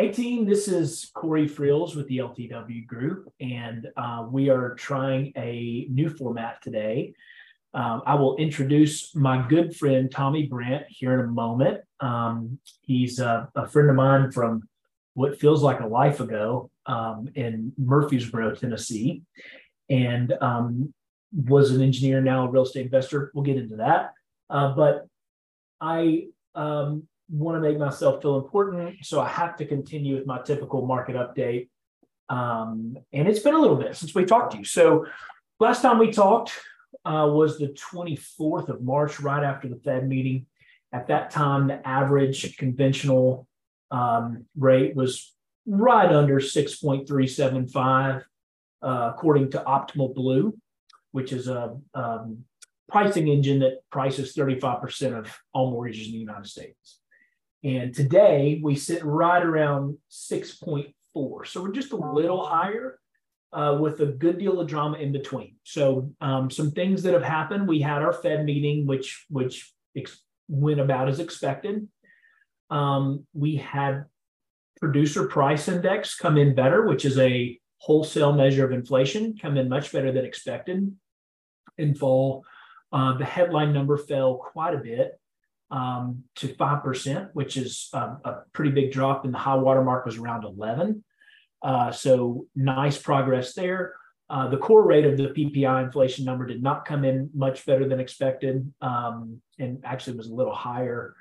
Hey team, this is Corey Freels with the LTW Group, and uh, we are trying a new format today. Um, I will introduce my good friend Tommy Brant here in a moment. Um, he's a, a, friend of mine from what feels like a life ago um, in Murfreesboro, Tennessee, and um, was an engineer, now a real estate investor. We'll get into that. Uh, but I um, want to make myself feel important. So I have to continue with my typical market update. Um, and it's been a little bit since we talked to you. So last time we talked uh, was the 24th of March, right after the Fed meeting. At that time, the average conventional um, rate was right under 6.375, uh, according to Optimal Blue, which is a um, pricing engine that prices 35% of all mortgages in the United States. And today we sit right around 6.4. So we're just a little higher uh, with a good deal of drama in between. So um, some things that have happened. We had our Fed meeting, which which ex- went about as expected. Um, we had producer price index come in better, which is a wholesale measure of inflation, come in much better than expected in fall. Uh, the headline number fell quite a bit um, to 5%, which is um, a pretty big drop. And the high water mark was around 11. Uh, so nice progress there. Uh, the core rate of the PPI inflation number did not come in much better than expected, um, and actually was a little higher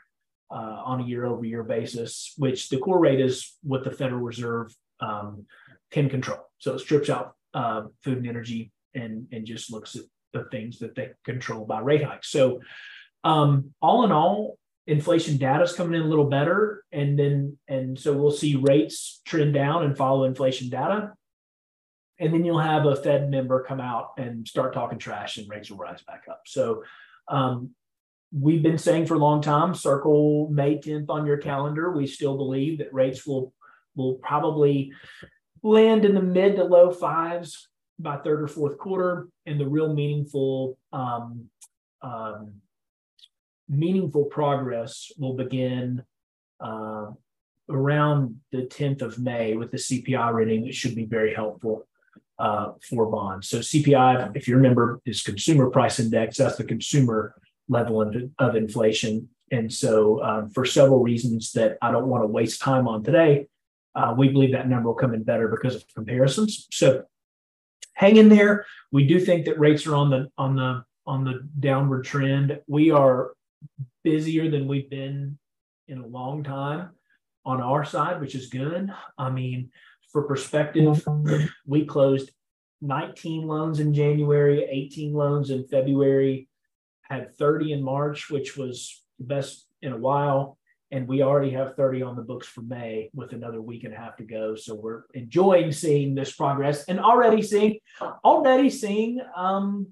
uh, on a year-over-year basis. Which the core rate is what the Federal Reserve um, can control. So it strips out uh, food and energy and and just looks at the things that they control by rate hikes. So um, all in all, inflation data is coming in a little better, and then and so we'll see rates trend down and follow inflation data, and then you'll have a Fed member come out and start talking trash, and rates will rise back up. So. Um, we've been saying for a long time circle may 10th on your calendar we still believe that rates will will probably land in the mid to low fives by third or fourth quarter and the real meaningful um, um, meaningful progress will begin uh, around the 10th of May with the CPI reading. It should be very helpful uh, for bonds. So CPI, if you remember, is consumer price index. That's the consumer level of, inflation. And so, um, for several reasons that I don't want to waste time on today, uh, we believe that number will come in better because of comparisons. So, hang in there. We do think that rates are on the on the on the downward trend. We are busier than we've been in a long time on our side, which is good. I mean, for perspective, we closed 19 loans in January, 18 loans in February, had 30 in March, which was the best in a while. And we already have 30 on the books for May with another week and a half to go. So we're enjoying seeing this progress and already seeing already seeing um,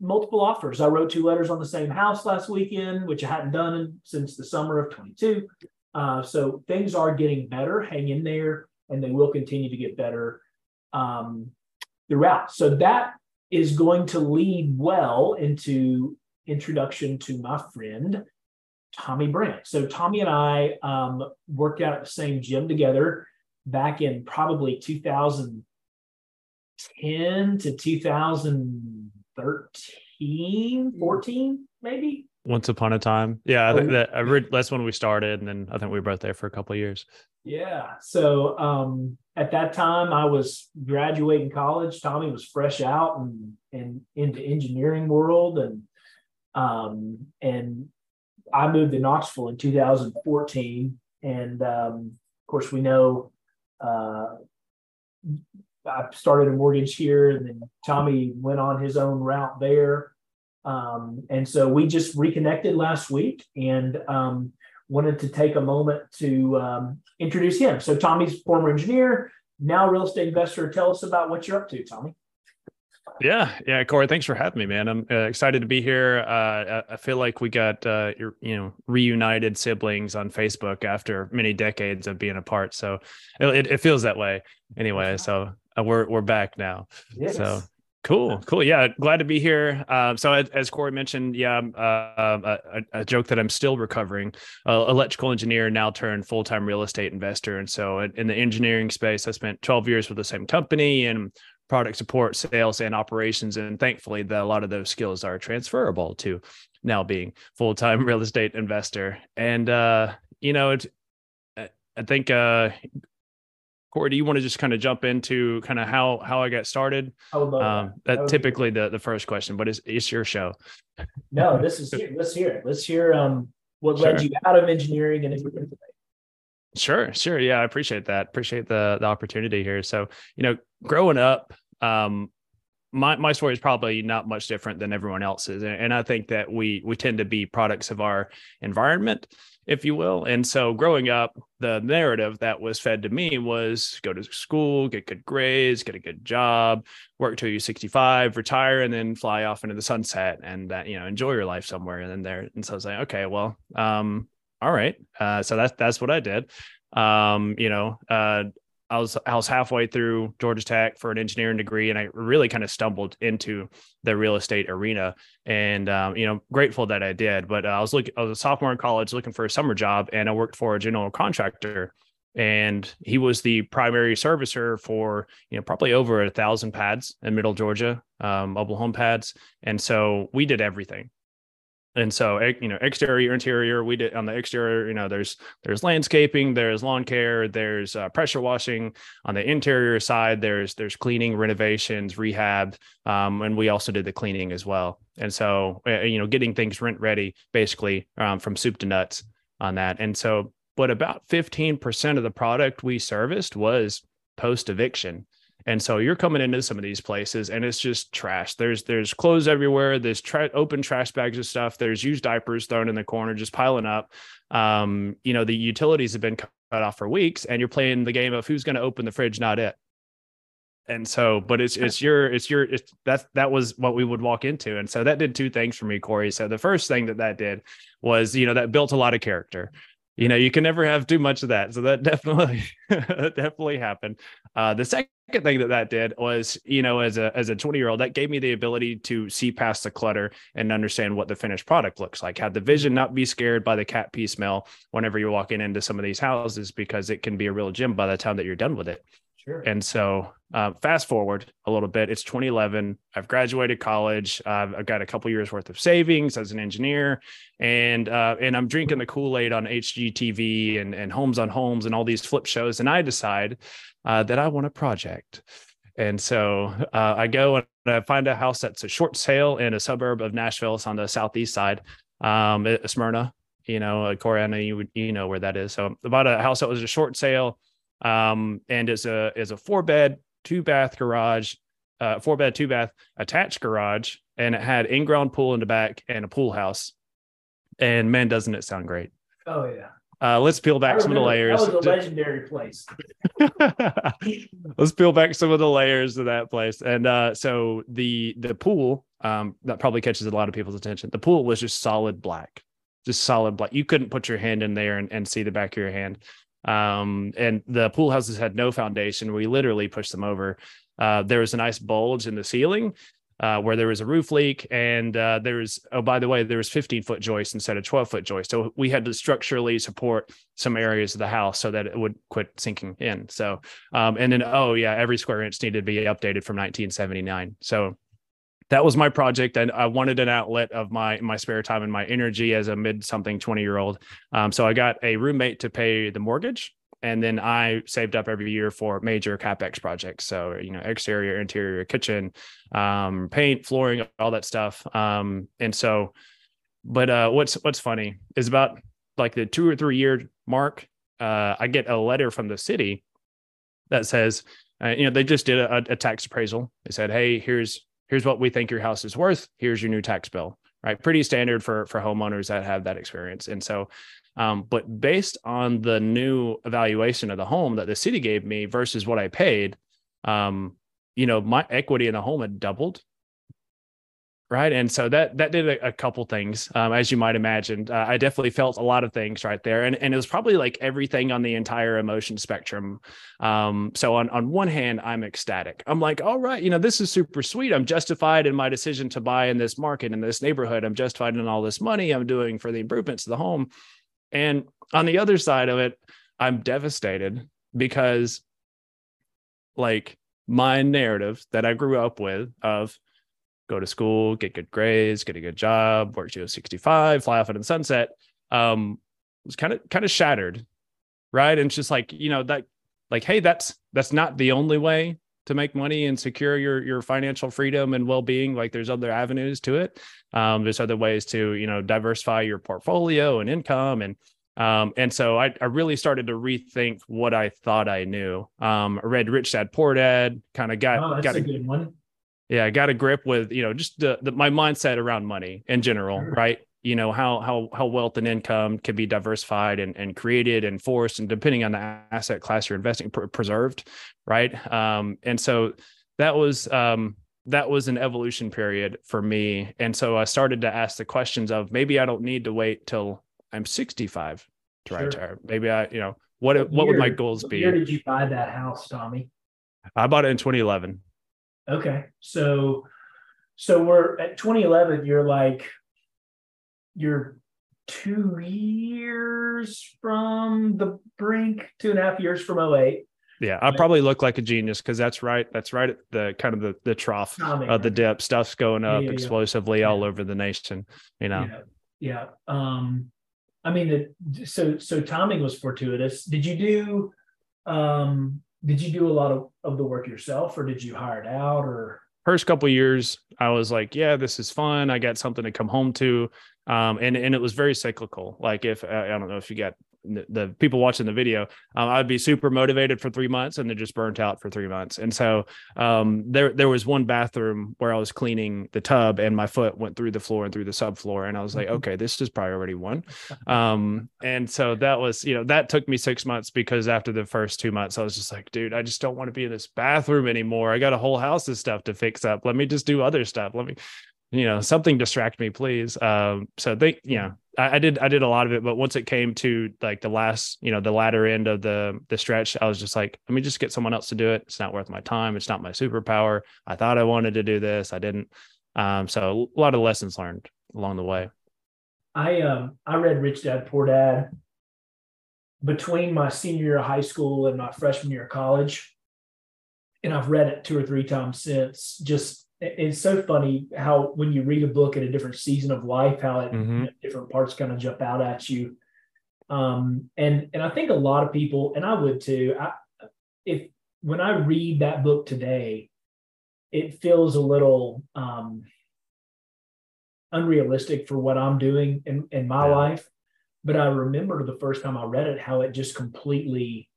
multiple offers. I wrote two letters on the same house last weekend, which I hadn't done since the summer of 22. Uh, so things are getting better. Hang in there, and they will continue to get better um, throughout. So that is going to lead well into introduction to my friend Tommy Brant. So Tommy and I um, worked out at the same gym together back in probably 2010 to 2000 13, 14, maybe. Once upon a time. Yeah, I think that I read that's when we started, and then I think we were both there for a couple of years. Yeah. So um, at that time, I was graduating college. Tommy was fresh out and and into engineering world, and um, and I moved to Knoxville in 2014, and um, of course we know uh, I started a mortgage here, and then Tommy went on his own route there. Um, and so we just reconnected last week and um, wanted to take a moment to um, introduce him. So Tommy's former engineer, now real estate investor. Tell us about what you're up to, Tommy. Yeah, yeah, Corey, thanks for having me, man. I'm uh, excited to be here. Uh, I feel like we got uh, your, you know, reunited siblings on Facebook after many decades of being apart. So it, it feels that way anyway. So uh, we're we're back now. Yes. So Cool, cool. Yeah, glad to be here. Uh, so, as, as, Corey mentioned, yeah, uh, a, a, joke that I'm still recovering. Uh, electrical engineer, now turned full time real estate investor. And so, in the engineering space, I spent 12 years with the same company and product support, sales, and operations. And thankfully, that a lot of those skills are transferable to now being full time real estate investor. And uh, you know, it, I think uh, Corey, do you want to just kind of jump into kind of how how I got started? I would love um, that. Typically the the first question, but it's it's your show. No, this is let's hear it. Let's hear um what sure. led you out of engineering and into. Sure, sure. Yeah, I appreciate that. Appreciate the the opportunity here. So, you know, growing up, um, my my story is probably not much different than everyone else's, and, and I think that we we tend to be products of our environment if you will. And so growing up, the narrative that was fed to me was go to school, get good grades, get a good job, work till you're 65, retire, and then fly off into the sunset and that, you know, enjoy your life somewhere. And then there. And so I was like, okay, well, um, all right. Uh, so that's, that's what I did. Um, you know, uh, I was I was halfway through Georgia Tech for an engineering degree, and I really kind of stumbled into the real estate arena. And um, you know, grateful that I did. But uh, I was looking, I was a sophomore in college, looking for a summer job, and I worked for a general contractor. And he was the primary servicer for you know probably over a thousand pads in Middle Georgia, um, mobile home pads. And so we did everything and so you know exterior interior we did on the exterior you know there's there's landscaping there's lawn care there's uh, pressure washing. On the interior side there's there's cleaning renovations rehab um, and we also did the cleaning as well. And so uh, you know getting things rent ready basically um, from soup to nuts on that. And so but about 15% of the product we serviced was post eviction and so you're coming into some of these places and it's just trash. There's there's clothes everywhere. There's tra- open trash bags of stuff. There's used diapers thrown in the corner, just piling up. Um, you know, the utilities have been cut off for weeks, and you're playing the game of who's going to open the fridge, not it. And so, but it's it's your it's your it's that that was what we would walk into, and so that did two things for me, Corey. So the first thing that that did was you know that built a lot of character you know you can never have too much of that. So that definitely definitely happened. Uh, the second thing that that did was you know as a as a 20 year old that gave me the ability to see past the clutter and understand what the finished product looks like. Have the vision not be scared by the cat pee smell whenever you're walking into some of these houses because it can be a real gym by the time that you're done with it Sure. And so, uh, fast forward a little bit, it's 2011. I've graduated college. Uh, I've got a couple years worth of savings as an engineer, and uh, and I'm drinking the Kool Aid on HGTV and and Holmes on Homes and all these flip shows. And I decide uh, that I want a project. And so uh, I go and I find a house that's a short sale in a suburb of Nashville. It's on the southeast side, um, Smyrna. You know, Corey, I know you you know where that is. So about a house that was a short sale um, and is a is a four bed, two bath garage, uh, four bed, two bath attached garage, and it had in ground pool in the back and a pool house. And man, doesn't it sound great? Oh yeah. Uh, let's peel back some of the layers. That was a legendary place. let's peel back some of the layers of that place. And uh, so the the pool um, that probably catches a lot of people's attention. The pool was just solid black, just solid black. You couldn't put your hand in there and, and see the back of your hand. Um, and the pool houses had no foundation. We literally pushed them over. Uh, there was a nice bulge in the ceiling uh, where there was a roof leak, and uh, there was oh by the way there was 15 foot joists instead of 12 foot joists. So we had to structurally support some areas of the house so that it would quit sinking in. So um, and then oh yeah, every square inch needed to be updated from 1979. So that was my project and i wanted an outlet of my my spare time and my energy as a mid something 20 year old um, so i got a roommate to pay the mortgage and then i saved up every year for major capex projects. So you know exterior interior kitchen um, paint flooring all that stuff. Um, and so but uh, what's what's funny is about like the two or three year mark uh, i get a letter from the city that says uh, you know they just did a, a tax appraisal. They said hey here's here's what we think your house is worth. Here's your new tax bill right? Pretty standard for for homeowners that have that experience. And so um, but based on the new evaluation of the home that the city gave me versus what i paid um, you know my equity in the home had doubled right? And so that that did a, a couple things um, as you might imagine. Uh, i definitely felt a lot of things right there. And, and it was probably like everything on the entire emotion spectrum. Um, so on, on one hand i'm ecstatic. I'm like all right you know this is super sweet. I'm justified in my decision to buy in this market in this neighborhood. I'm justified in all this money i'm doing for the improvements to the home. And on the other side of it i'm devastated because like my narrative that i grew up with of go to school, get good grades, get a good job, work to 65, fly off into the sunset, um, was kind of kind of shattered. Right. And it's just like, you know, that like, hey, that's that's not the only way to make money and secure your your financial freedom and well-being like there's other avenues to it um, there's other ways to you know diversify your portfolio and income and um, and so I, I really started to rethink what I thought I knew. Um, I read Rich Dad Poor Dad, kind of got oh, got a, a good one yeah i got a grip with you know just the, the, my mindset around money in general right? You know how how how wealth and income can be diversified and, and created and forced and depending on the asset class you're investing pr- preserved right? Um and so that was um that was an evolution period for me. And so i started to ask the questions of maybe i don't need to wait till i'm 65 to sure. retire. Maybe i you know what what, what year, would my goals be? where did you buy that house tommy? I bought it in 2011 Okay. So so we're at 2011, you're like you're two years from the brink, two and a half years from 08. Yeah, I probably look like a genius because that's right. That's right at the kind of the the trough of the dip. Stuff's going up yeah, yeah, explosively yeah. all over the nation. You know. Yeah. Um, I mean, the, so so timing was fortuitous. Did you do um did you do a lot of, of the work yourself or did you hire it out or? First couple years i was like yeah this is fun. I got something to come home to. Um, and and it was very cyclical. Like if i don't know if you got the, people watching the video, um, I'd be super motivated for three months and then just burnt out for three months. And so um, there there was one bathroom where I was cleaning the tub and my foot went through the floor and through the subfloor, and I was like, mm-hmm. okay, this is priority one. Um, and so that was you know that took me six months because after the first two months, I was just like, dude, I just don't want to be in this bathroom anymore. I got a whole house of stuff to fix up. Let me just do other stuff. Let me you know something distract me please. Um so they you know I, I, did i did a lot of it but once it came to like the last you know the latter end of the the stretch i was just like let me just get someone else to do it. It's not worth my time. It's not my superpower. I thought i wanted to do this. I didn't. Um so a lot of lessons learned along the way. I um i read rich dad poor dad between my senior year of high school and my freshman year of college and i've read it two or three times since just it's so funny how when you read a book at a different season of life, how it, mm-hmm. you know, different parts kind of jump out at you. Um, and and I think a lot of people, and I would too. I, if when I read that book today, it feels a little um, unrealistic for what I'm doing in in my yeah. life. But I remember the first time I read it, how it just completely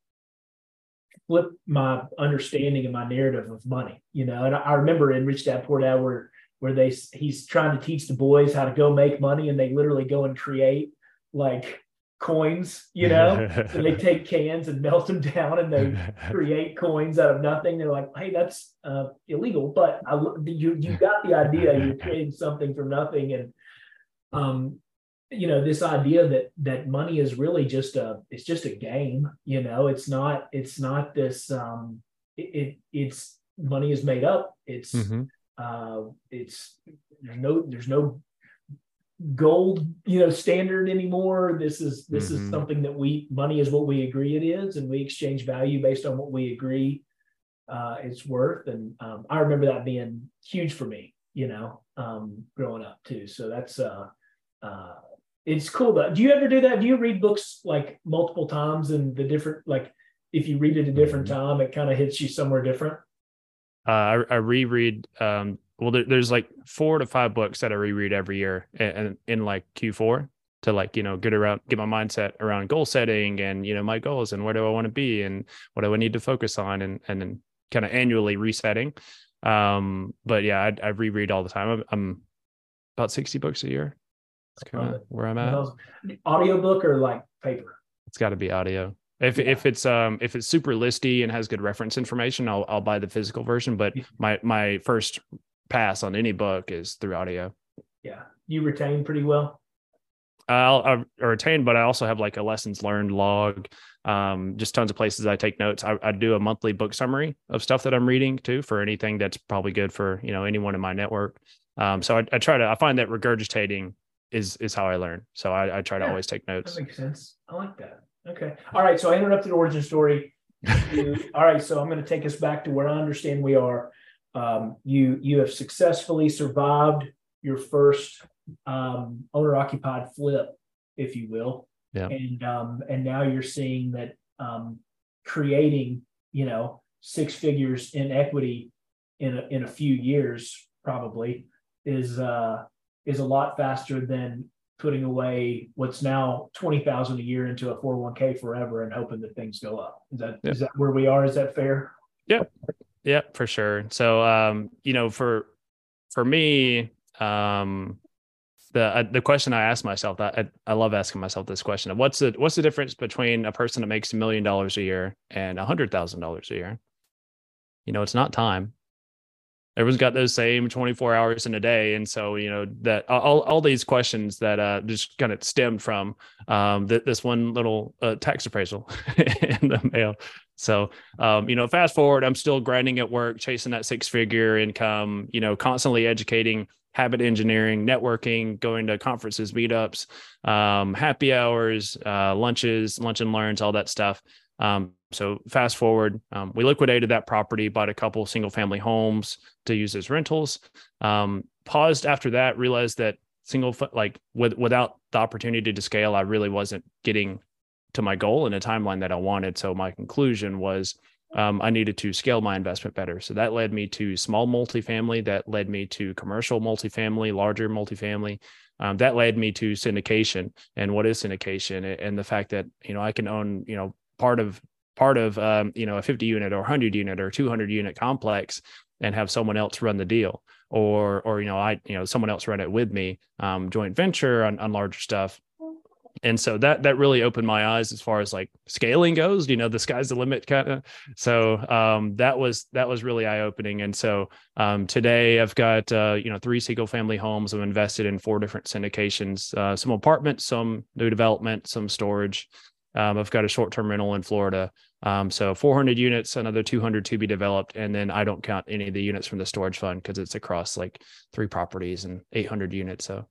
flip my understanding and my narrative of money, you know. And I, I remember in Rich Dad Poor Dad where where they he's trying to teach the boys how to go make money, and they literally go and create like coins, you know. so they take cans and melt them down, and they create coins out of nothing. They're like, hey, that's uh, illegal, but I, you you got the idea. You're creating something from nothing, and um, you know this idea that that money is really just a it's just a game you know it's not it's not this um it, it it's money is made up it's mm-hmm. uh it's there's no there's no gold you know standard anymore this is this mm-hmm. is something that we money is what we agree it is and we exchange value based on what we agree uh it's worth and um, i remember that being huge for me you know um growing up too so that's uh uh it's cool though. Do you ever do that? Do you read books like multiple times and the different like if you read it a different mm-hmm. time, it kind of hits you somewhere different? Uh, I, I reread. Um, well, there, there's like four to five books that I reread every year, and in, in like Q4 to like you know get around get my mindset around goal setting and you know my goals and where do I want to be and what do I need to focus on and and then kind of annually resetting. Um, but yeah, I, I reread all the time. I'm, I'm about sixty books a year. That's kind of where I'm at. Audiobook or like paper? It's got to be audio. If yeah. if it's um if it's super listy and has good reference information, I'll I'll buy the physical version. But my my first pass on any book is through audio. Yeah, you retain pretty well. I'll, I'll retain, but I also have like a lessons learned log, um, just tons of places I take notes. I, I, do a monthly book summary of stuff that I'm reading too for anything that's probably good for you know anyone in my network. Um, so I, I, try to I find that regurgitating is is how I learn. So I, I try to always take notes. That makes sense. I like that. Okay. All right. So I interrupted origin story. All right. So I'm going to take us back to where I understand we are. Um, you you have successfully survived your first um, owner occupied flip, if you will. Yeah. And um, and now you're seeing that um, creating you know six figures in equity in a, in a few years probably is uh, is a lot faster than putting away what's now 20,000 a year into a 401k forever and hoping that things go up. Is that yeah. is that where we are? Is that fair? Yeah. Yeah, for sure. So um, you know, for for me, um the uh, the question I ask myself, I, I love asking myself this question: What's the what's the difference between a person that makes a million dollars a year and a hundred thousand dollars a year? You know, it's not time everyone's got those same 24 hours in a day. And so you know that all, all these questions that uh, just kind of stemmed from um, th- this one little uh, tax appraisal in the mail. So um, you know fast forward i'm still grinding at work chasing that six figure income you know constantly educating habit engineering networking going to conferences meetups um, happy hours uh, lunches lunch and learns all that stuff um, so fast forward, um, we liquidated that property, bought a couple single family homes to use as rentals. Um, paused after that, realized that single like with, without the opportunity to scale, I really wasn't getting to my goal in a timeline that I wanted. So my conclusion was um, I needed to scale my investment better. So that led me to small multifamily. That led me to commercial multifamily, larger multifamily. Um, that led me to syndication and what is syndication and the fact that you know I can own you know part of part of um, you know a 50 unit or 100 unit or 200 unit complex and have someone else run the deal. Or or you know i you know someone else run it with me um, joint venture on, on larger stuff. And so that that really opened my eyes as far as like scaling goes you know the sky's the limit kind of so um, that was that was really eye opening and so um, today i've got uh, you know three single family homes. I'm invested in four different syndications uh, some apartments some new development some storage um, I've got a short term rental in Florida. Um, so 400 units, another 200 to be developed. And then I don't count any of the units from the storage fund because it's across like three properties and 800 units. So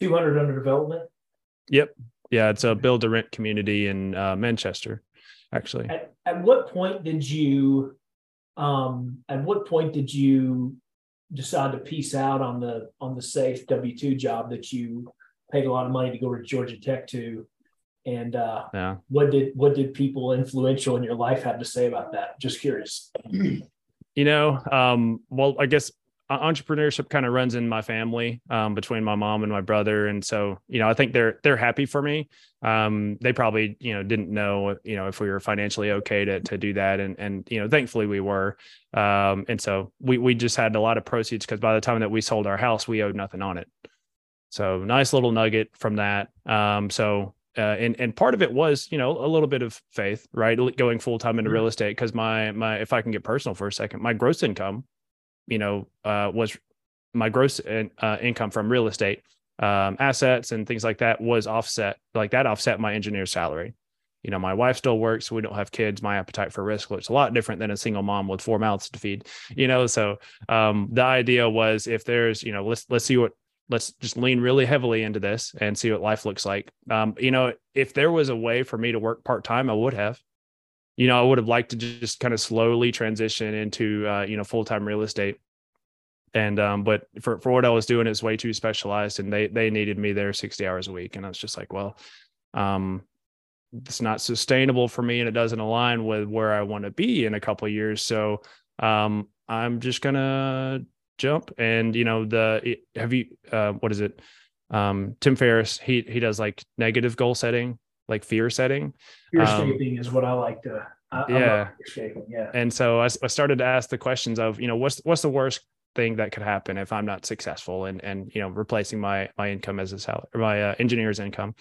200 under development? Yep. Yeah. It's a build to rent community in uh, Manchester, actually. At, at what point did you, um, at what point did you decide to piece out on the, on the safe W 2 job that you paid a lot of money to go to Georgia Tech to? And uh, yeah. what did what did people influential in your life have to say about that? Just curious. You know, um, well, I guess entrepreneurship kind of runs in my family um, between my mom and my brother, and so you know, I think they're they're happy for me. Um, they probably you know didn't know you know if we were financially okay to to do that, and and you know, thankfully we were. Um, and so we we just had a lot of proceeds because by the time that we sold our house, we owed nothing on it. So nice little nugget from that. Um, so uh, and and part of it was you know a little bit of faith right? Going full time into mm-hmm. real estate because my my if i can get personal for a second my gross income you know uh, was my gross in, uh, income from real estate um, assets and things like that was offset like that offset my engineer's salary. You know my wife still works we don't have kids my appetite for risk looks a lot different than a single mom with four mouths to feed you know? So um, the idea was if there's you know let's let's see what let's just lean really heavily into this and see what life looks like. Um, you know, if there was a way for me to work part time, I would have. You know, I would have liked to just kind of slowly transition into uh, you know full time real estate. And um, but for for what I was doing, it's way too specialized, and they they needed me there sixty hours a week, and I was just like, well, um, it's not sustainable for me, and it doesn't align with where I want to be in a couple years. So um, I'm just gonna jump. And you know the have you uh what is it? Um tim ferriss he he does like negative goal setting like fear setting. Fear um, is what i like to I, yeah. escaping yeah. And so I, I started to ask the questions of you know what's what's the worst thing that could happen if i'm not successful and and you know replacing my my income as a salary my uh, engineer's income.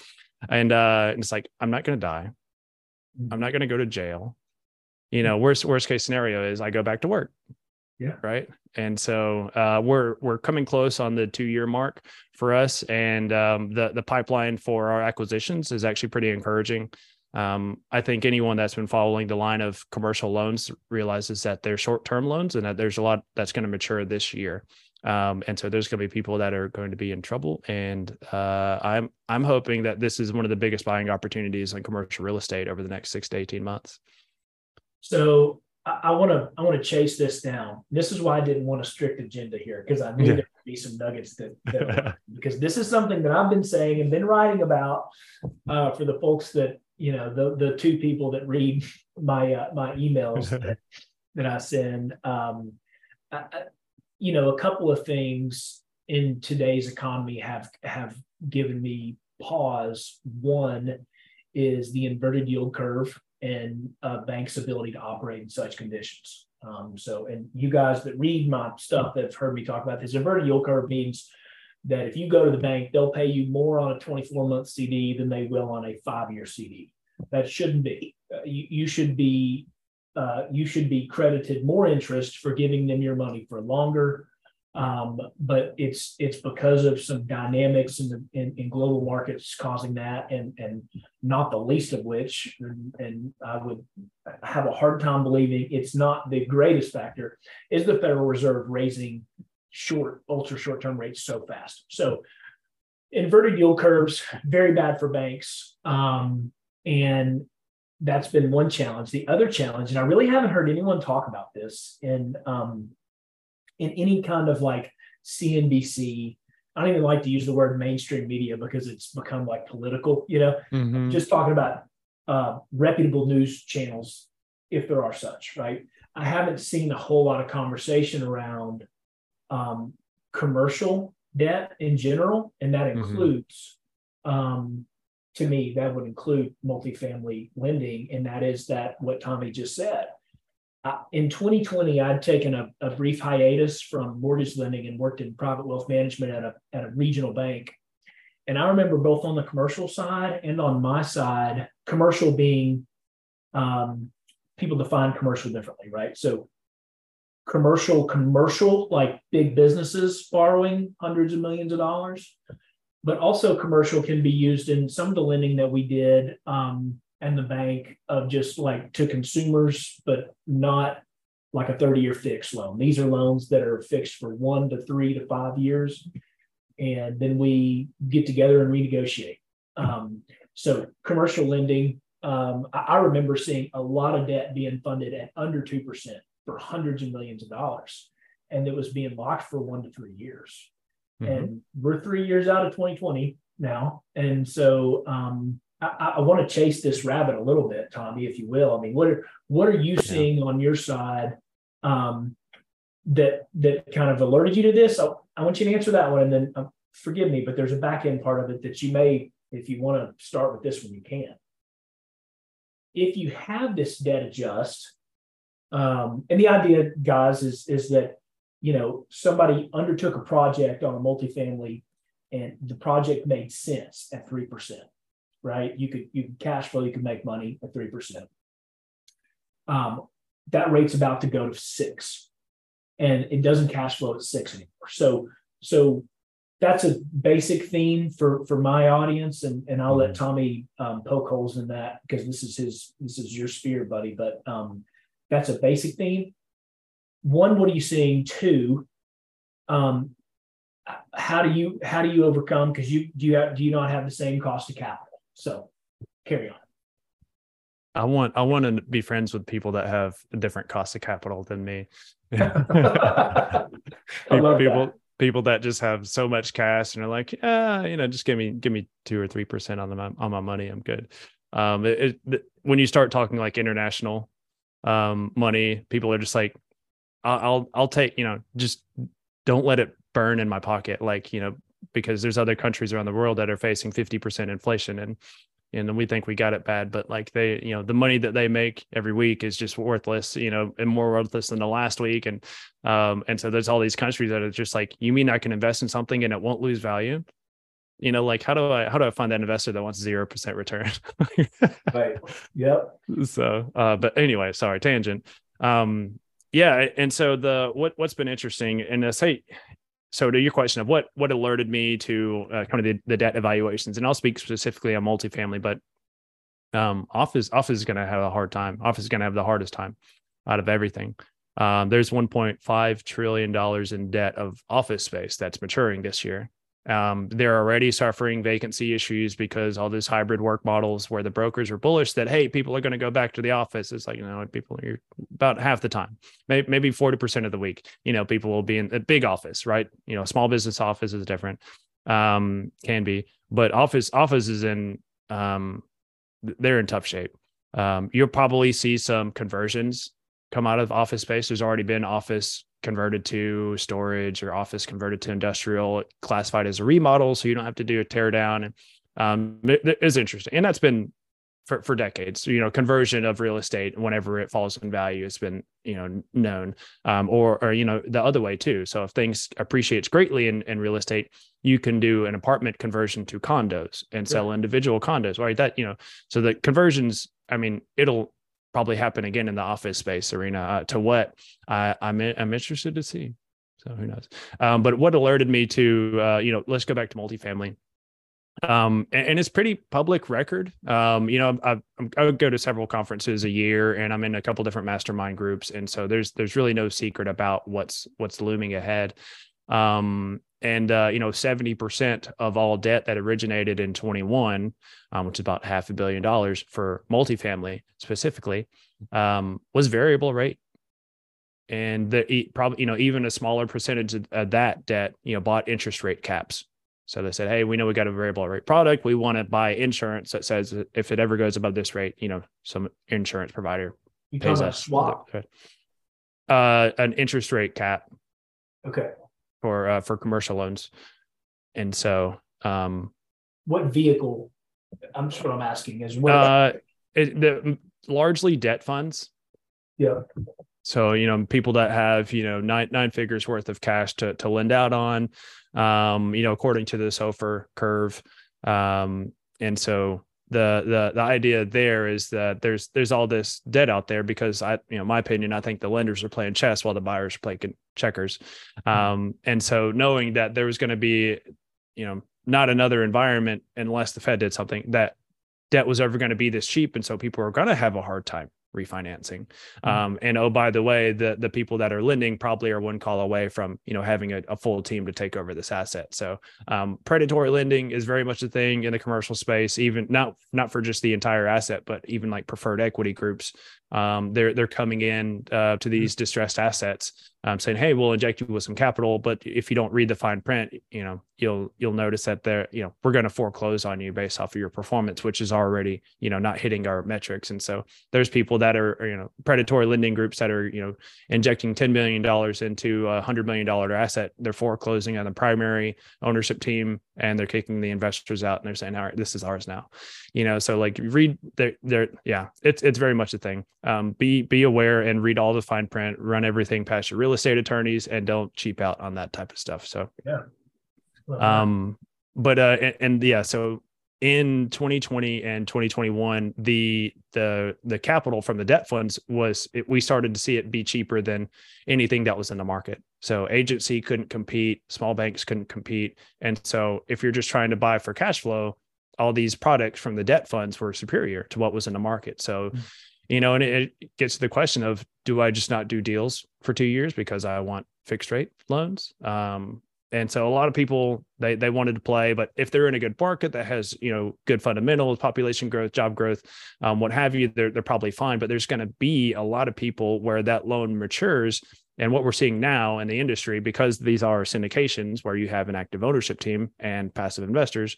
And uh and it's like i'm not going to die. Mm-hmm. i'm not going to go to jail. You know worst worst case scenario is i go back to work Yeah. Right. And so uh, we're we're coming close on the two year mark for us, and um, the the pipeline for our acquisitions is actually pretty encouraging. Um, I think anyone that's been following the line of commercial loans realizes that they're short term loans and that there's a lot that's going to mature this year. Um, and so there's going to be people that are going to be in trouble. And uh, I'm I'm hoping that this is one of the biggest buying opportunities in commercial real estate over the next six to eighteen months. So I want to I want to chase this down. This is why I didn't want a strict agenda here because I knew yeah. there would be some nuggets that, that because this is something that I've been saying and been writing about uh, for the folks that you know the the two people that read my uh, my emails that, that I send. Um, I, you know, a couple of things in today's economy have have given me pause. One is the inverted yield curve and uh, banks' ability to operate in such conditions. Um, so, and you guys that read my stuff that have heard me talk about this, inverted yield curve means that if you go to the bank, they'll pay you more on a 24 month CD than they will on a five year CD. That shouldn't be. Uh, you, you should be uh, you should be credited more interest for giving them your money for longer. Um, but it's it's because of some dynamics in the in, in, global markets causing that, and and not the least of which, and, and I would have a hard time believing it's not the greatest factor, is the Federal Reserve raising short, ultra short term rates so fast. So inverted yield curves very bad for banks, um, and that's been one challenge. The other challenge, and I really haven't heard anyone talk about this in um, in any kind of like CNBC. I don't even like to use the word mainstream media because it's become like political, you know, mm-hmm. just talking about uh, reputable news channels, if there are such, right? I haven't seen a whole lot of conversation around um, commercial debt in general, and that mm-hmm. includes, mm-hmm. um, to me, that would include multifamily lending, and that is that what Tommy just said in 2020, I'd taken a, a, brief hiatus from mortgage lending and worked in private wealth management at a, at a regional bank. And I remember both on the commercial side and on my side, commercial being um, people define commercial differently, right? So, commercial, commercial, like big businesses borrowing hundreds of millions of dollars, but also commercial can be used in some of the lending that we did. Um, and the bank of just like to consumers, but not like a 30 year fixed loan. These are loans that are fixed for one to three to five years. And then we get together and renegotiate. Um, so commercial lending, um, I, I, remember seeing a lot of debt being funded at under 2% for hundreds of millions of dollars. And it was being locked for one to three years. Mm-hmm. And we're three years out of 2020 now. And so um, I, I want to chase this rabbit a little bit, Tommy, if you will. I mean, what are what are you seeing on your side um, that that kind of alerted you to this? I, I want you to answer that one, and then uh, forgive me, but there's a back end part of it that you may, if you want to start with this one, you can. If you have this debt adjust, um, and the idea, guys, is is that you know somebody undertook a project on a multifamily, and the project made sense at three percent right? You could you could cash flow, you could make money at three percent. Um, that rate's about to go to six, and it doesn't cash flow at six anymore. So so that's a basic theme for for my audience, and and I'll let mm-hmm. Tommy um, poke holes in that because this is his this is your sphere, buddy. But um, that's a basic theme. One, what are you seeing? Two, um, how do you how do you overcome? Because you do you have, do you not have the same cost of capital? So carry on. I want I want to be friends with people that have a different cost of capital than me. people, people, people that just have so much cash and are like, yeah, you know, just give me give me two or three percent on the on my money, I'm good. Um, it, it, when you start talking like international um, money, people are just like, I'll, I'll I'll take you know, just don't let it burn in my pocket. Like you know, because there's other countries around the world that are facing 50% inflation and and we think we got it bad but like they you know the money that they make every week is just worthless you know and more worthless than the last week and um and so there's all these countries that are just like you mean i can invest in something and it won't lose value? You know like how do i how do i find that investor that wants zero percent return? Right. Yep. So uh but anyway sorry tangent. Um Yeah, and so the what what's been interesting, and I say, so to your question of what what alerted me to uh, kind of the, the debt evaluations, and I'll speak specifically on multifamily, but um, office office is going to have a hard time. Office is going to have the hardest time out of everything. Um, there's 1.5 trillion dollars in debt of office space that's maturing this year. Um, they're already suffering vacancy issues because all these hybrid work models where the brokers are bullish that hey, people are going to go back to the office. It's like you know, people are about half the time, maybe forty percent of the week. You know, people will be in a big office, right? You know, small business office is different, um, can be, but office office is in um, they're in tough shape. Um, you'll probably see some conversions come out of office space. There's already been office converted to storage or office converted to industrial, classified as a remodel, so you don't have to do a tear down. And um, it, is interesting, and that's been for, for decades. You know, conversion of real estate whenever it falls in value has been you know known, um, or or you know the other way too. So if things appreciates greatly in, in real estate, you can do an apartment conversion to condos and sell individual condos, right? That you know, so the conversions. I mean, it'll probably happen again in the office space arena. Uh, to what I, I'm I'm interested to see. So who knows? Um, but what alerted me to uh, you know, let's go back to multifamily. Um, and, and, it's pretty public record. Um, you know, I, I go to several conferences a year, and I'm in a couple different mastermind groups, and so there's there's really no secret about what's what's looming ahead. Um, and uh, you know, 70% of all debt that originated in 21, um, which is about half a billion dollars for multifamily specifically, um, was variable rate. And the probably, you know, even a smaller percentage of, of that debt, you know, bought interest rate caps. So they said, "Hey, we know we got a variable rate product. We want to buy insurance that says if it ever goes above this rate, you know, some insurance provider you pays us swap, uh, an interest rate cap. Okay for uh, for commercial loans. And so, um, what vehicle? I'm just what I'm asking is what uh, it, the largely debt funds. Yeah. So you know, people that have you know nine nine figures worth of cash to to lend out on, um, you know, according to the SOFR curve, um, and so the the the idea there is that there's there's all this debt out there because I you know my opinion I think the lenders are playing chess while the buyers are playing checkers, hmm. um, and so knowing that there was going to be you know not another environment unless the Fed did something that debt was ever going to be this cheap, and so people are going to have a hard time refinancing. Mm-hmm. Um, and oh, by the way, the the people that are lending probably are one call away from you know having a, a full team to take over this asset. So um, predatory lending is very much a thing in the commercial space, even not not for just the entire asset, but even like preferred equity groups. Um, they're they're coming in uh, to these distressed assets um, saying, "Hey, we'll inject you with some capital, but if you don't read the fine print, you know, you'll you'll notice that they're, you know, we're going to foreclose on you based off of your performance, which is already, you know, not hitting our metrics." And so there's people that are, you know, predatory lending groups that are, you know, injecting ten million dollars into a hundred million dollar asset. They're foreclosing on the primary ownership team, and they're kicking the investors out, and they're saying, "All right, this is ours now." You know, so like read, they're, they're yeah, it's it's very much a thing. Um, be be aware and read all the fine print. Run everything past your real estate attorneys and don't cheap out on that type of stuff. So yeah. Well, um, but uh, and, and yeah, so in 2020 and 2021 the the the capital from the debt funds was it, we started to see it be cheaper than anything that was in the market so agency couldn't compete small banks couldn't compete and so if you're just trying to buy for cash flow all these products from the debt funds were superior to what was in the market so mm-hmm you know, and it, it gets to the question of do I just not do deals for two years because I want fixed rate loans? Um, and so a lot of people they they wanted to play, but if they're in a good market that has you know good fundamentals, population growth, job growth, um, what have you, they're they're probably fine. But there's going to be a lot of people where that loan matures. And what we're seeing now in the industry, because these are syndications where you have an active ownership team and passive investors,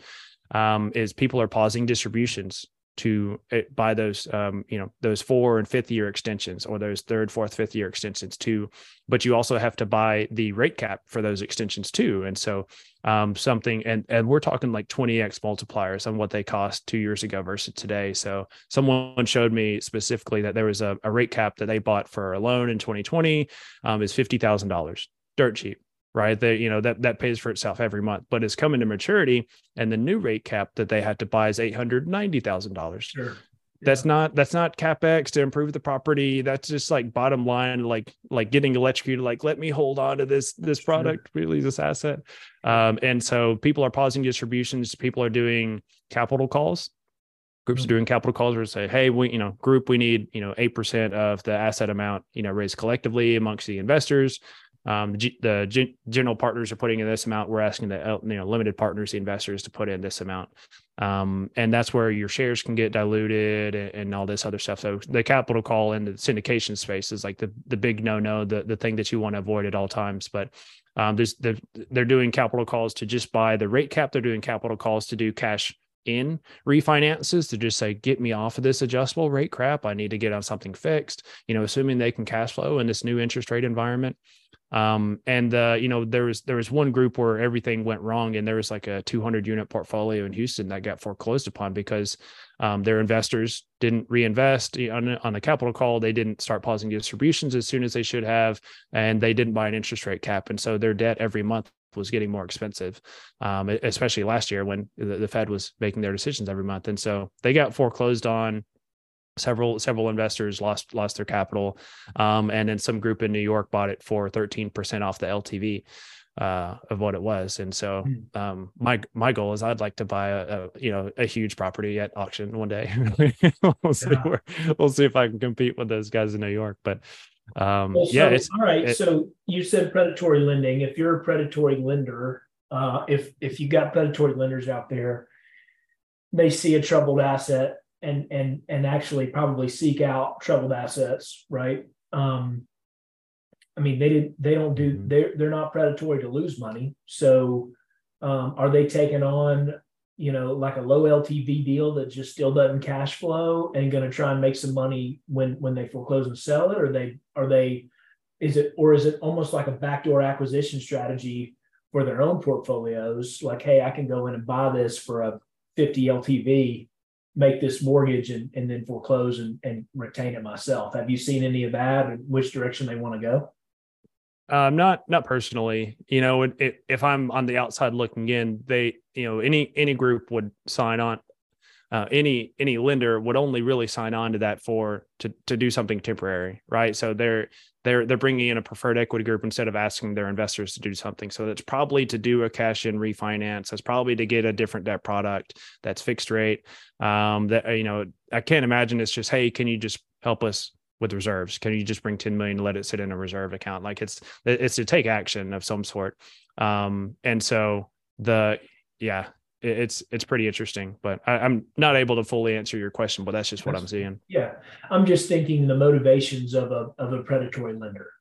um, is people are pausing distributions to eh, buy those um, you know those four and fifth year extensions or those third fourth fifth year extensions too. But you also have to buy the rate cap for those extensions too. And so um, something and and we're talking like 20x multipliers on what they cost two years ago versus today. So someone showed me specifically that there was a, a rate cap that they bought for a loan in 2020 um, is $50000 dirt cheap right? That you know that that pays for itself every month, but it's coming to maturity, and the new rate cap that they had to buy is eight hundred ninety thousand dollars. Sure. that's yeah. not that's not capex to improve the property that's just like bottom line like like getting electrocuted like let me hold on to this this product sure. really this asset um, and so people are pausing distributions people are doing capital calls groups are doing capital calls where they say hey we you know group we need you know 8% of the asset amount you know raised collectively amongst the investors um, the, the general partners are putting in this amount. We're asking the you know limited partners, the investors, to put in this amount, um, and that's where your shares can get diluted and, and, all this other stuff. So the capital call in the syndication space is like the the big no no, the the thing that you want to avoid at all times. But um, there's the, they're doing capital calls to just buy the rate cap. They're doing capital calls to do cash in refinances to just say, get me off of this adjustable rate crap. I need to get on something fixed, you know, assuming they can cash flow in this new interest rate environment. Um, and uh, you know, there was there was one group where everything went wrong, and there was like a 200 unit portfolio in Houston that got foreclosed upon because um, their investors didn't reinvest on on the capital call. They didn't start pausing distributions as soon as they should have, and they didn't buy an interest rate cap, and so their debt every month was getting more expensive, um, especially last year when the, the Fed was making their decisions every month, and so they got foreclosed on several several investors lost lost their capital. Um, and then some group in new york bought it for 13% off the ltv uh, of what it was. And so hmm. um, my my goal is i'd like to buy a, a you know a huge property at auction one day. We'll see yeah. where, we'll see if i can compete with those guys in new york. But um, well, so, yeah it's all right so you said predatory lending. If you're a predatory lender uh, if if you got predatory lenders out there they see a troubled asset and and and actually probably seek out troubled assets, right? Um, I mean, they didn't. they don't do mm-hmm. they're they're not predatory to lose money. So um, are they taking on you know like a low LTV deal that just still doesn't cash flow and going to try and make some money when when they foreclose and sell it? Or they are they is it or is it almost like a backdoor acquisition strategy for their own portfolios? Like, hey, I can go in and buy this for a 50 LTV make this mortgage and, and then foreclose and, and retain it myself. Have you seen any of that and which direction they want to go? Um, not not personally. You know, it, it, if I'm on the outside looking in, they, you know, any any group would sign on. Uh, any any lender would only really sign on to that for to to do something temporary, right? So they're they're they're bringing in a preferred equity group instead of asking their investors to do something. So that's probably to do a cash in refinance. That's probably to get a different debt product that's fixed rate. Um, that you know, I can't imagine it's just hey, can you just help us with reserves? Can you just bring 10 million and let it sit in a reserve account? Like it's it's to take action of some sort. Um, and so the yeah, it's it's pretty interesting. But I, am not able to fully answer your question, but that's just what I'm seeing. Yeah, I'm just thinking the motivations of a of a predatory lender,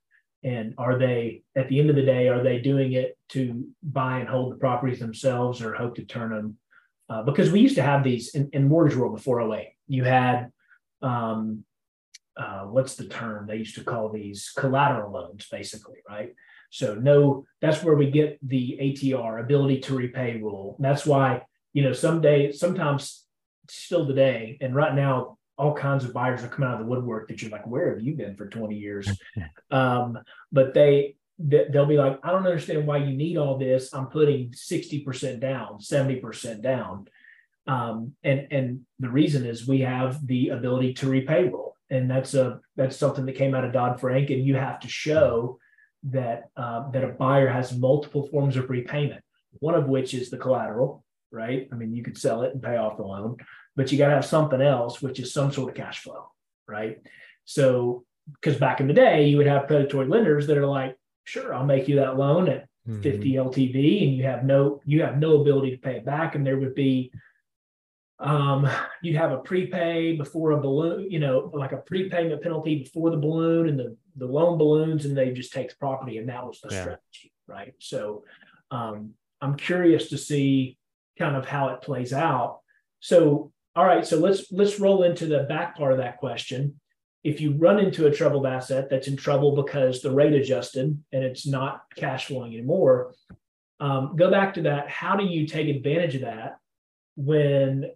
and are they at the end of the day are they doing it to buy and hold the properties themselves or hope to turn them? Uh, because we used to have these in, in mortgage world before 08. You had um, uh, what's the term they used to call these collateral loans, basically, right? So no, that's where we get the ATR ability to repay rule. And that's why you know someday, sometimes still today, and right now, all kinds of buyers are coming out of the woodwork that you're like, where have you been for 20 years? um, but they they'll be like, I don't understand why you need all this. I'm putting 60% down, 70% down. Um, and and the reason is we have the ability to repay rule, and that's a that's something that came out of Dodd Frank, and you have to show that uh, that a buyer has multiple forms of repayment. One of which is the collateral, right? I mean, you could sell it and pay off the loan, but you got to have something else, which is some sort of cash flow, right? So, because back in the day, you would have predatory lenders that are like, "Sure, I'll make you that loan at mm-hmm. 50 LTV," and you have no you have no ability to pay it back, and there would be um, you'd have a prepay before a balloon, you know, like a prepayment penalty before the balloon and the, the loan balloons, and they just take the property. And that was the yeah. strategy, right? So um, I'm curious to see kind of how it plays out. So, all right, so let's let's roll into the back part of that question. If you run into a troubled asset that's in trouble because the rate adjusted and it's not cash flowing anymore, um, go back to that. How do you take advantage of that when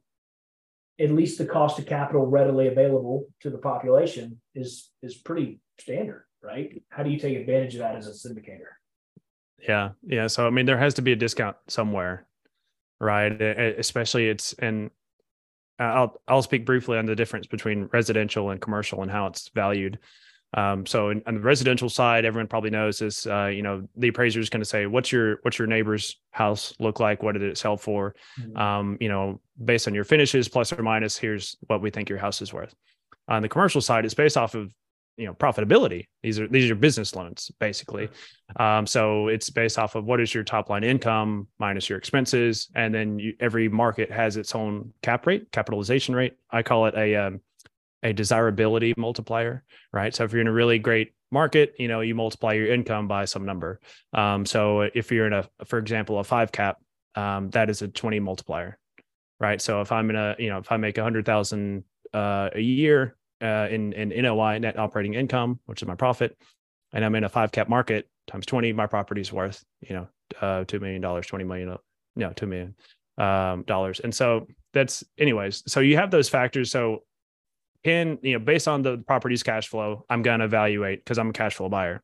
at least the cost of capital readily available to the population is is pretty standard, right? How do you take advantage of that as a syndicator? Yeah, yeah. So I mean, there has to be a discount somewhere, right? Especially it's and I'll I'll speak briefly on the difference between residential and commercial and how it's valued. Um, so in, on the residential side, everyone probably knows this. Uh, you know, the appraiser is going to say, "What's your what's your neighbor's house look like? What did it sell for? Mm-hmm. Um, you know, based on your finishes, plus or minus. Here's what we think your house is worth." On the commercial side, it's based off of you know profitability. These are these are business loans basically. Um, so it's based off of what is your top line income minus your expenses, and then you, every market has its own cap rate, capitalization rate. I call it a um, a desirability multiplier, right? So if you're in a really great market, you know, you multiply your income by some number. Um, so if you're in a, for example, a five cap, um, that is a 20 multiplier, right? So if I'm in a, you know, if I make a hundred thousand uh, a year uh, in in NOI net operating income, which is my profit, and I'm in a five cap market times 20, my property's worth, you know, uh, two million dollars, 20 million, no, two million um, dollars. And so that's, anyways. So you have those factors. So can you know based on the property's cash flow i'm going to evaluate because i'm a cash flow buyer.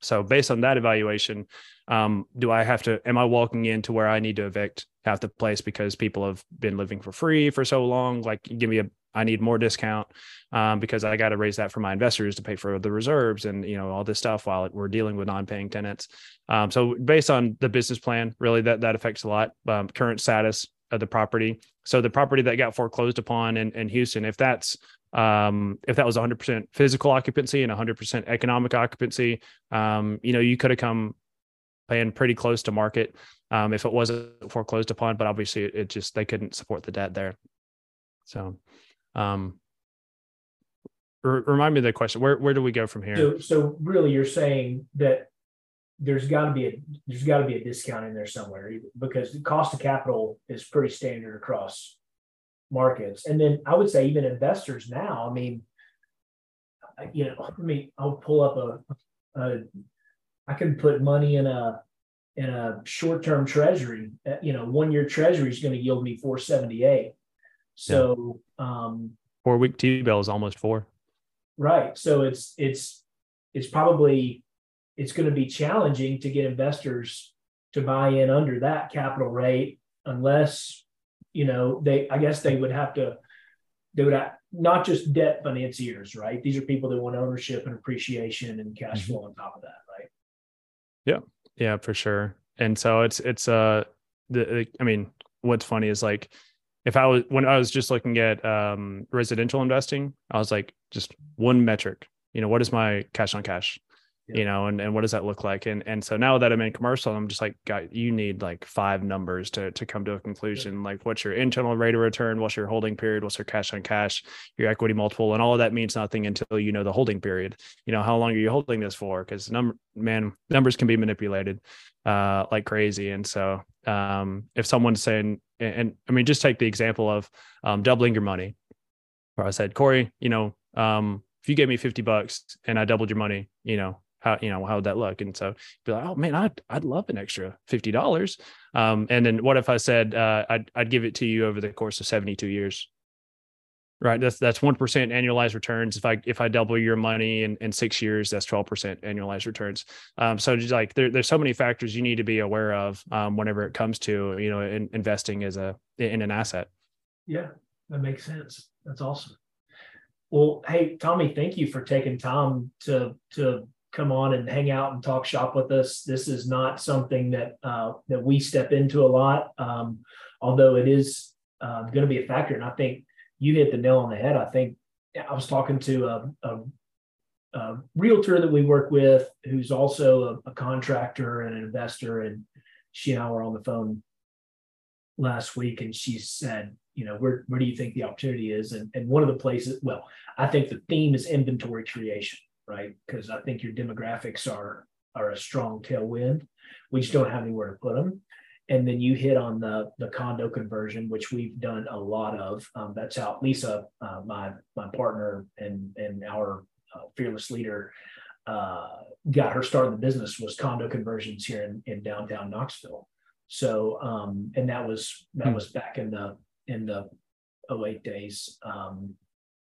So based on that evaluation um, do i have to am i walking into where i need to evict half the place because people have been living for free for so long? Like give me a i need more discount um, because i got to raise that for my investors to pay for the reserves and you know all this stuff while we're dealing with non-paying tenants. Um, so based on the business plan really that that affects a lot. Um, current status of the property. So the property that got foreclosed upon in, in Houston, if that's um, if that was 100% physical occupancy and 100% economic occupancy, um, you know, you could have come paying pretty close to market um, if it wasn't foreclosed upon. But obviously, it, it, just they couldn't support the debt there. So, um, remind me of the question. Where where do we go from here? So, so really, you're saying that there's got to be a there's got to be a discount in there somewhere because the cost of capital is pretty standard across markets. And then I would say even investors now. I mean, you know, I mean, I'll pull up a, a I can put money in a in a short term treasury. Uh, you know, one year treasury is going to yield me four seventy eight. So yeah. um, four week T bill is almost four. Right. So it's it's it's probably it's going to be challenging to get investors to buy in under that capital rate unless you know they i guess they would have to they would have, not just debt financiers right? These are people that want ownership and appreciation and cash mm-hmm. flow on top of that right? Yeah. Yeah for sure. And so it's it's uh the i mean what's funny is like if i was when i was just looking at um residential investing i was like just one metric you know what is my cash on cash yeah. you know and, and what does that look like? And and so now that i'm in commercial i'm just like God, you need like five numbers to to come to a conclusion yeah. like what's your internal rate of return? What's your holding period? What's your cash on cash? Your equity multiple? And all of that means nothing until you know the holding period. You know how long are you holding this for? Because number man numbers can be manipulated uh like crazy. And so um if someone's saying and, and i mean just take the example of um doubling your money where i said corey you know um if you gave me 50 bucks and I doubled your money, you know, how you know how would that look? And so be like oh man i'd, I'd love an extra $50 um, and then what if i said uh, I'd, I'd give it to you over the course of 72 years? Right? That's that's 1% annualized returns. If i if i double your money in, in six years that's 12% annualized returns. Um, so just like there, there's so many factors you need to be aware of um, whenever it comes to you know in, investing as a in an asset. Yeah that makes sense. That's awesome. Well, hey, Tommy, thank you for taking time to to come on and hang out and talk shop with us. This is not something that uh, that we step into a lot, um, although it is uh, going to be a factor. And I think you hit the nail on the head. I think I was talking to a, a, a realtor that we work with, who's also a, a, contractor and an investor, and she and I were on the phone last week, and she said, you know, where where do you think the opportunity is? And and one of the places, well, I think the theme is inventory creation right? Because I think your demographics are are a strong tailwind. We just don't have anywhere to put them. And then you hit on the the condo conversion, which we've done a lot of. Um, that's how Lisa, uh, my my partner and and our uh, fearless leader, uh, got her start in the business was condo conversions here in, in downtown Knoxville. So um, and that was that hmm. was back in the in the 08 days. Um,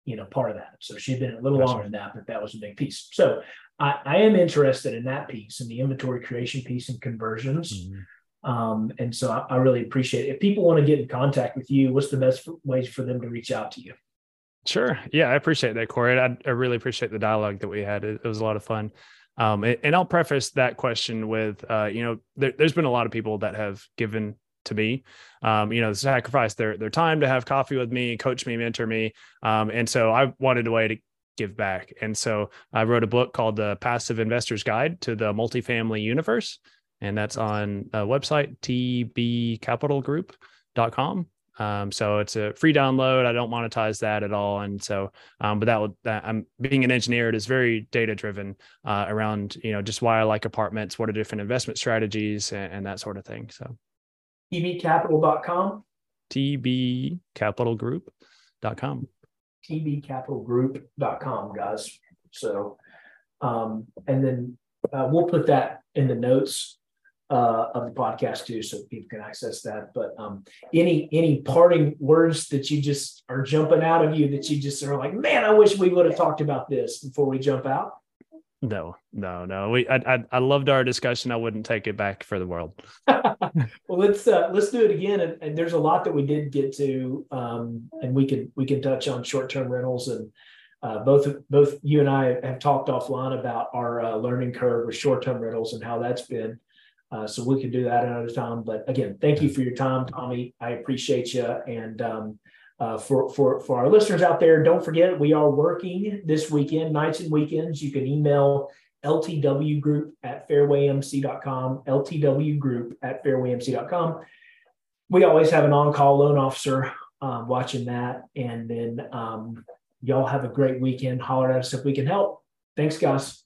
you know, part of that. So she'd been a little longer than that, but that was a big piece. So I, I, am interested in that piece and the inventory creation piece and conversions. Mm-hmm. Um, and so I, I, really appreciate it. If people want to get in contact with you, what's the best ways for them to reach out to you? Sure. Yeah, I appreciate that, Corey. I, I really appreciate the dialogue that we had. It, it was a lot of fun. Um, and, I'll preface that question with, uh, you know, there, has been a lot of people that have given to me, um, you know, sacrifice their their time to have coffee with me, coach me, mentor me, um, and so I wanted a way to give back. And so I wrote a book called The Passive Investor's Guide to the Multifamily Universe, and that's on a website tbcapitalgroup.com. Um, so it's a free download. I don't monetize that at all, and so, um, but that will. That, I'm being an engineer. It is very data driven uh, around you know just why I like apartments, what are different investment strategies, and, and that sort of thing. So, tbcapital.com. tbcapitalgroup.com. tbcapitalgroup.com, guys. So, um, and then uh, we'll put that in the notes uh, of the podcast too, so people can access that. But um, any any parting words that you just are jumping out of you that you just are like, man, I wish we would have talked about this before we jump out. No, no, no. We I, I, I loved our discussion. I wouldn't take it back for the world. well, let's uh, let's do it again. And, and, there's a lot that we did get to, um, and we can we can touch on short term rentals and. Uh, both both you and I have talked offline about our uh, learning curve with short term rentals and how that's been. Uh, so we can do that another time. But again, thank you for your time, Tommy. I appreciate you. And um, uh, for for for our listeners out there, don't forget we are working this weekend, nights and weekends. You can email LTW Group at fairwaymc.com, LTW Group at fairwaymc.com. We always have an on-call loan officer um, watching that, and then um, y'all have a great weekend. Holler at us if we can help. Thanks, guys.